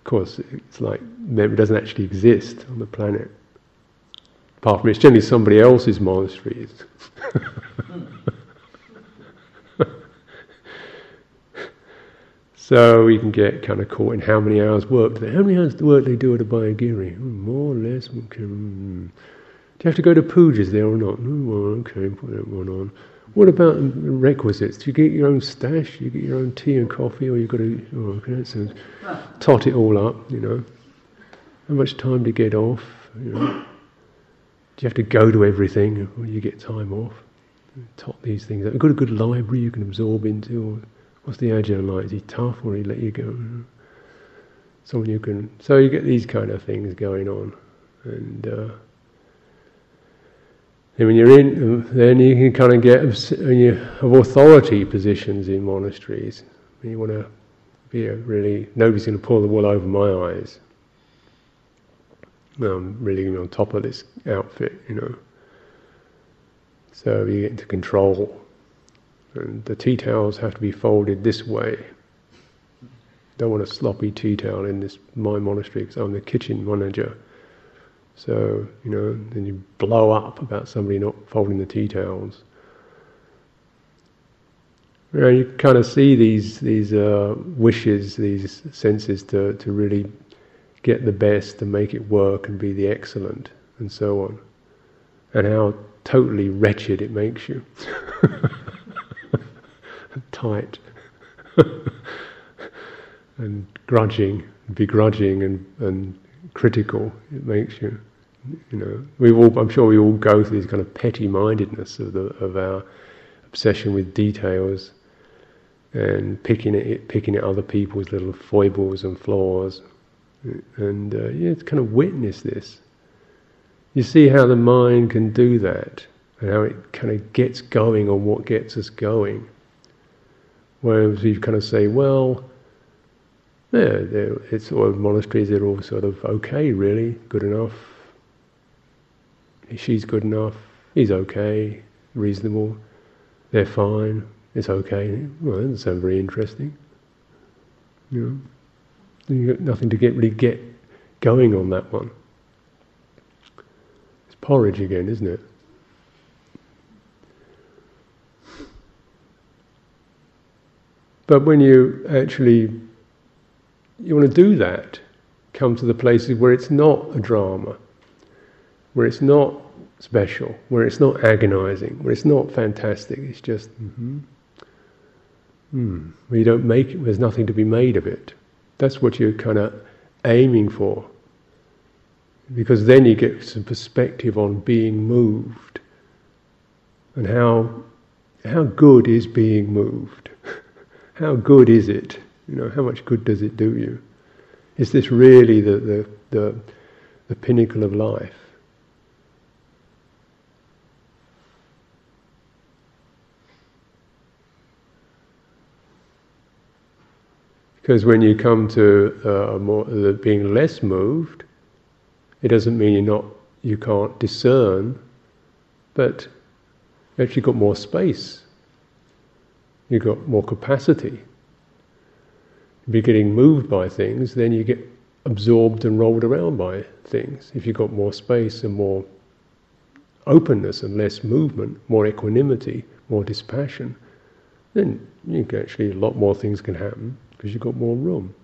Speaker 1: of course, it's like it doesn't actually exist on the planet. Apart from it's generally somebody else's monasteries. so we can get kind of caught in how many hours work. How many hours work they do at Abhayagiri? Hmm, more or less. Okay. Do you have to go to pujas there or not? Well, okay, put that one on. What about requisites? Do you get your own stash? Do you get your own tea and coffee, or you've got to oh, okay, that sounds, tot it all up? You know, how much time to get off? You know, do you have to go to everything, or you get time off? Tot these things. Have you got a good library you can absorb into? Or what's the Ajahn like? Is he tough, or he let you go? Someone you can. So you get these kind of things going on, and. Uh, and when you're in, then you can kind of get of authority positions in monasteries. You want to be a really nobody's going to pull the wool over my eyes. I'm really on top of this outfit, you know. So you get into control, and the tea towels have to be folded this way. Don't want a sloppy tea towel in this my monastery because I'm the kitchen manager. So you know, then you blow up about somebody not folding the tea towels. You, know, you kind of see these these uh, wishes, these senses to to really get the best and make it work and be the excellent and so on, and how totally wretched it makes you, tight, and grudging, begrudging, and and critical. It makes you. You know, we all. I'm sure we all go through this kind of petty-mindedness of the of our obsession with details and picking at picking at other people's little foibles and flaws, and uh, yeah, it's kind of witness this. You see how the mind can do that, and how it kind of gets going on what gets us going. Whereas you kind of say, well, yeah, it's all monasteries. They're all sort of okay, really, good enough. She's good enough. He's okay, reasonable. They're fine. It's okay. Well, that doesn't sound very interesting. You know, you've got nothing to get really get going on that one. It's porridge again, isn't it? But when you actually you want to do that, come to the places where it's not a drama, where it's not special, where it's not agonizing, where it's not fantastic. It's just. Mm-hmm. Hmm. You don't make it, there's nothing to be made of it. That's what you're kind of aiming for. Because then you get some perspective on being moved and how, how good is being moved. how good is it? You know, how much good does it do you? Is this really the, the, the, the pinnacle of life? Because when you come to uh, more, being less moved, it doesn't mean you're not, you can't discern, but you actually got more space. You've got more capacity. If you're getting moved by things, then you get absorbed and rolled around by things. If you've got more space and more openness and less movement, more equanimity, more dispassion, then you can actually a lot more things can happen because you've got more room.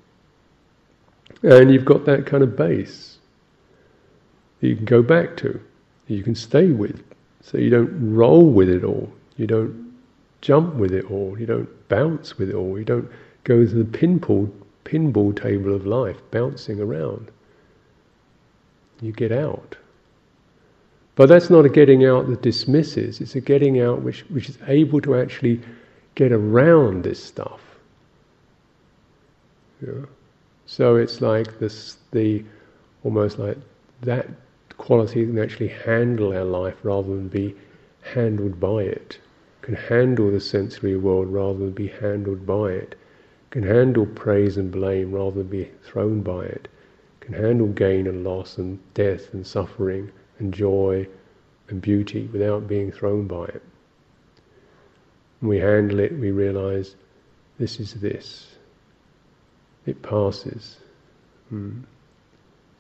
Speaker 1: And you've got that kind of base that you can go back to, you can stay with. So you don't roll with it all, you don't jump with it all, you don't bounce with it all, you don't go to the pinball, pinball table of life, bouncing around. You get out. But that's not a getting out that dismisses, it's a getting out which, which is able to actually get around this stuff. So it's like this, the almost like that quality can actually handle our life rather than be handled by it. Can handle the sensory world rather than be handled by it. Can handle praise and blame rather than be thrown by it. Can handle gain and loss and death and suffering and joy and beauty without being thrown by it. When we handle it, we realize this is this it passes. Mm.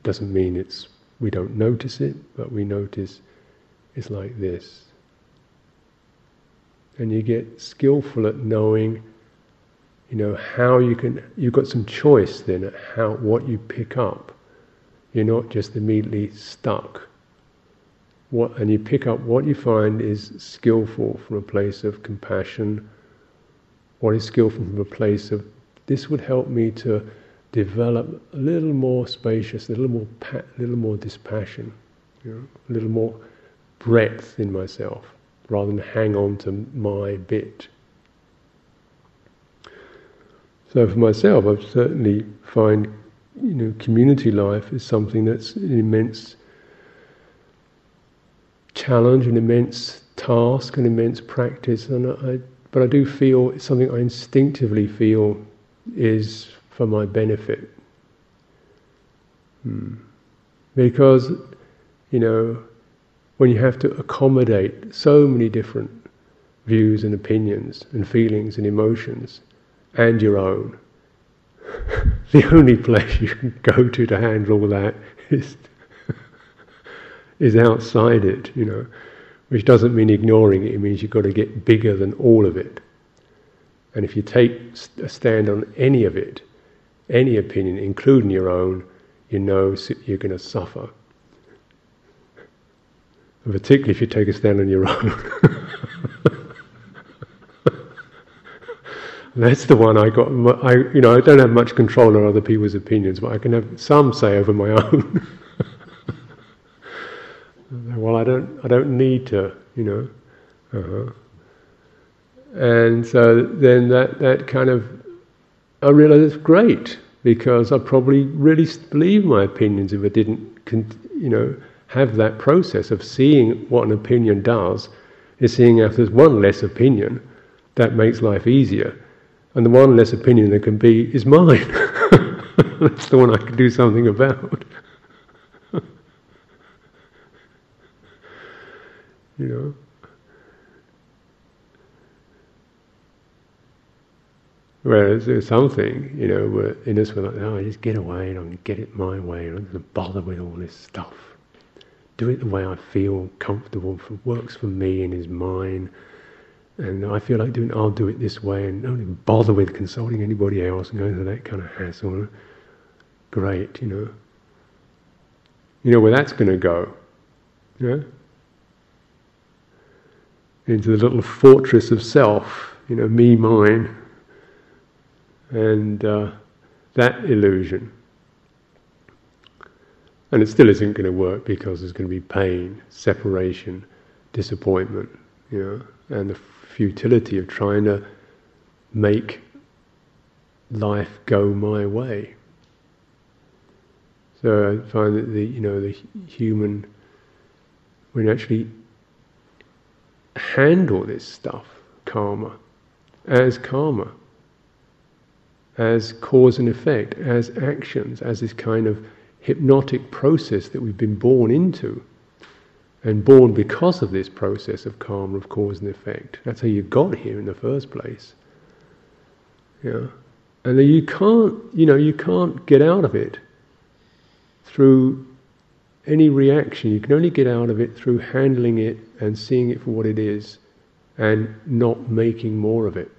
Speaker 1: Doesn't mean it's we don't notice it, but we notice it's like this. And you get skillful at knowing, you know, how you can. You've got some choice then at how what you pick up. You're not just immediately stuck. What, and you pick up what you find is skillful from a place of compassion. What is skillful from a place of this would help me to develop a little more spacious, a little more, pa- little more dispassion, you know, a little more breadth in myself, rather than hang on to my bit. So for myself, I've certainly find, you know, community life is something that's an immense challenge, an immense task, an immense practice, and I, but I do feel it's something I instinctively feel is for my benefit. Hmm. Because, you know, when you have to accommodate so many different views and opinions and feelings and emotions and your own, the only place you can go to to handle all that is is outside it, you know, which doesn't mean ignoring it. It means you've got to get bigger than all of it. And if you take a stand on any of it, any opinion, including your own, you know you're going to suffer. And particularly if you take a stand on your own. That's the one I got. I, you know, I don't have much control over other people's opinions, but I can have some say over my own. well, I don't, I don't need to, you know. Uh-huh. And so then that, that kind of, I realized it's great because I probably really believe my opinions if I didn't, you know, have that process of seeing what an opinion does, is seeing if there's one less opinion, that makes life easier. And the one less opinion there can be is mine. That's the one I can do something about. you know. Whereas there's something, you know, where in us we're like, oh, I just get away and I can get it my way. And I'm not going to bother with all this stuff. Do it the way I feel comfortable, for, works for me and is mine. And I feel like doing, I'll do it this way and don't even bother with consulting anybody else and going through that kind of hassle. Great, you know. You know where that's going to go. Yeah? into the little fortress of self, you know, me, mine, and uh, that illusion. And it still isn't going to work because there's going to be pain, separation, disappointment, you know, and the futility of trying to make life go my way. So I find that the you know the human when actually handle this stuff, karma, as karma, as cause and effect, as actions, as this kind of hypnotic process that we've been born into. And born because of this process of karma, of cause and effect. That's how you got here in the first place. Yeah. And then you can't, you know, you can't get out of it through any reaction, you can only get out of it through handling it and seeing it for what it is and not making more of it.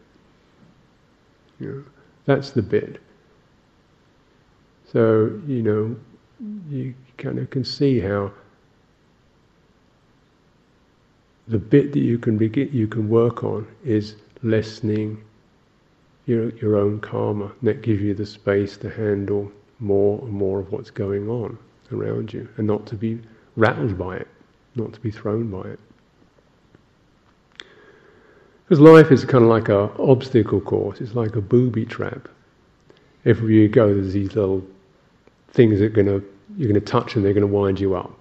Speaker 1: Know, that's the bit. So, you know, you kind of can see how the bit that you can begin, you can work on is lessening your, your own karma. And that gives you the space to handle more and more of what's going on around you and not to be rattled by it, not to be thrown by it. Because life is kind of like an obstacle course, it's like a booby trap. Everywhere you go, there's these little things that are gonna, you're going to touch and they're going to wind you up.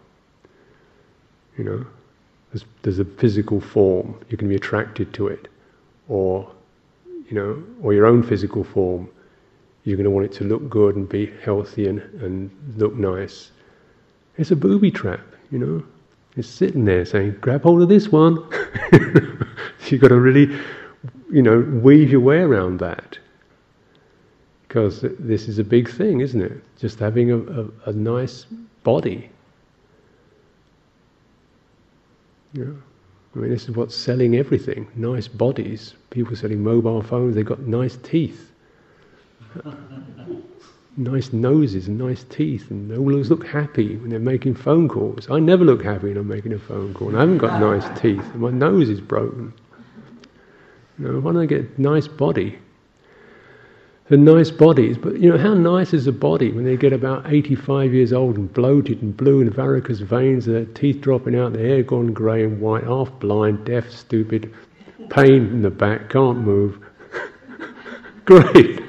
Speaker 1: You know, there's, there's a physical form, you can be attracted to it, or, you know, or your own physical form. You're going to want it to look good and be healthy and, and look nice. It's a booby trap, you know. It's sitting there saying, grab hold of this one. You've got to really, you know, weave your way around that. Because this is a big thing, isn't it? Just having a, a, a nice body. Know, I mean, this is what's selling everything nice bodies. People selling mobile phones, they've got nice teeth nice noses and nice teeth, and they always look happy when they're making phone calls. I never look happy when I'm making a phone call, and I haven't got nice teeth, and my nose is broken. You know, why don't I get a nice body? The nice bodies, but you know, how nice is a body when they get about 85 years old and bloated and blue and varicose veins, their teeth dropping out, their hair gone grey and white, half blind, deaf, stupid, pain in the back, can't move. Great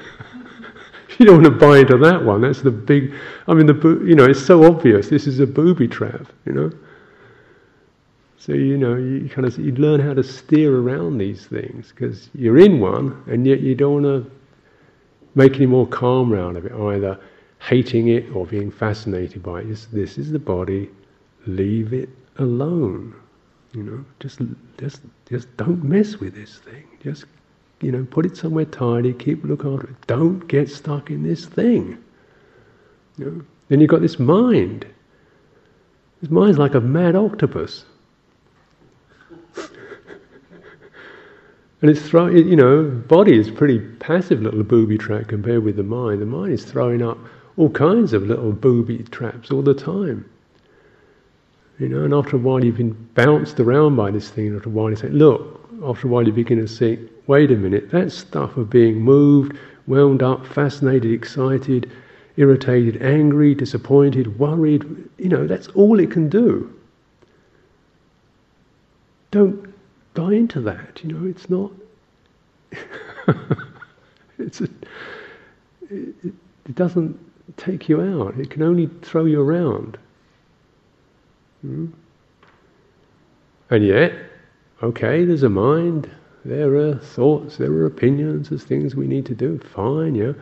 Speaker 1: you don't want to buy into that one. That's the big. I mean, the you know, it's so obvious. This is a booby trap. You know. So you know, you kind of you learn how to steer around these things because you're in one, and yet you don't want to. make any more calm out of it, either hating it or being fascinated by it. This is the body, leave it alone. You know, just just just don't mess with this thing. Just you know, put it somewhere tidy, keep look after it. Don't get stuck in this thing. You know? Then you've got this mind. This mind's like a mad octopus. And it's throwing, you know, body is pretty passive little booby trap compared with the mind. The mind is throwing up all kinds of little booby traps all the time. You know, and after a while you've been bounced around by this thing, after a while you say, look, after a while you begin to see, wait a minute, that stuff of being moved, wound up, fascinated, excited, irritated, angry, disappointed, worried, you know, that's all it can do. Don't buy into that, you know, it's not. it's a, it, it doesn't take you out, it can only throw you around. Hmm? And yet, okay, there's a mind, there are thoughts, there are opinions, there's things we need to do, fine, yeah.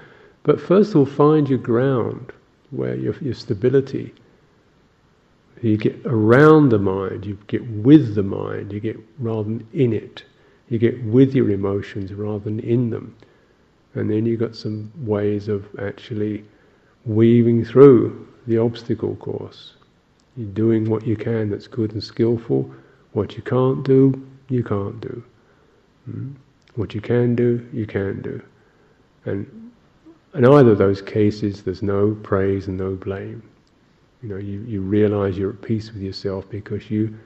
Speaker 1: But first of all, find your ground, where your, your stability. You get around the mind, you get with the mind, you get rather than in it. You get with your emotions rather than in them. And then you've got some ways of actually weaving through the obstacle course. You're doing what you can that's good and skillful. What you can't do, you can't do. Hmm? What you can do, you can do. And in either of those cases, there's no praise and no blame. You know, you, you realize you're at peace with yourself because you,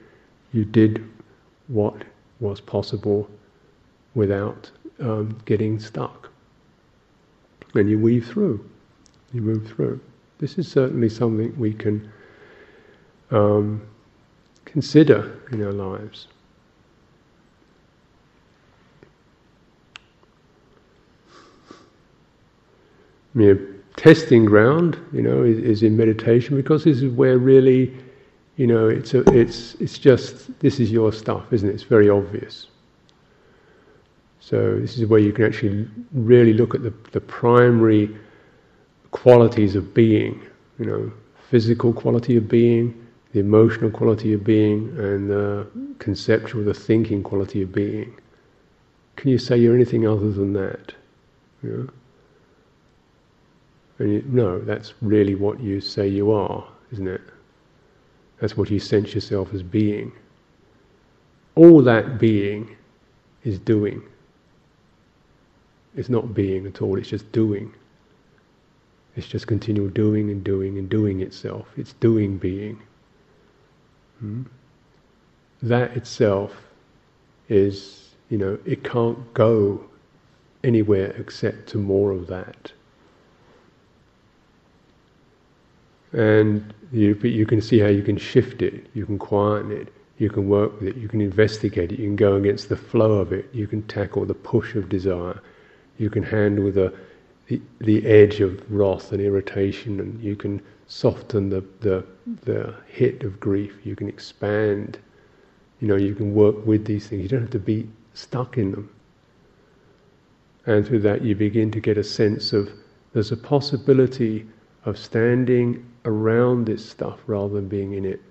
Speaker 1: you did what was possible without um, getting stuck. And you weave through. You move through. This is certainly something we can um, consider in our lives. mere testing ground, you know, is, is, in meditation because this is where really, you know, it's a, it's it's just this is your stuff, isn't it? It's very obvious. So this is where you can actually really look at the the primary qualities of being, you know, physical quality of being, the emotional quality of being, and the conceptual, the thinking quality of being. Can you say you're anything other than that? You, no, that's really what you say you are, isn't it? That's what you sense yourself as being. All that being is doing. It's not being at all, it's just doing. It's just continual doing and doing and doing itself. It's doing being. Hmm? That itself is, you know, it can't go anywhere except to more of that. And you, you can see how you can shift it, you can quieten it, you can work with it, you can investigate it, you can go against the flow of it, you can tackle the push of desire, you can handle the, the, the edge of wrath and irritation, and you can soften the, the, the hit of grief, you can expand, you know, you can work with these things, you don't have to be stuck in them. And through that, you begin to get a sense of there's a possibility of standing around this stuff rather than being in it.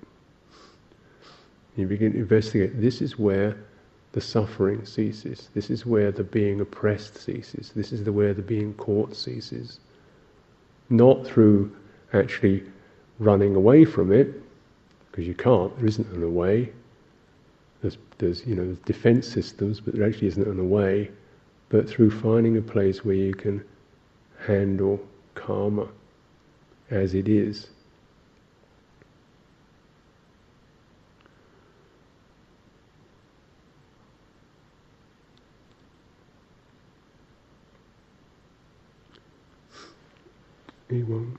Speaker 1: You begin to investigate. This is where the suffering ceases. This is where the being oppressed ceases. This is the where the being caught ceases. Not through actually running away from it, because you can't. There isn't an away. There's, there's you know there's defense systems, but there actually isn't an away. But through finding a place where you can handle kamma as it is. Anyone?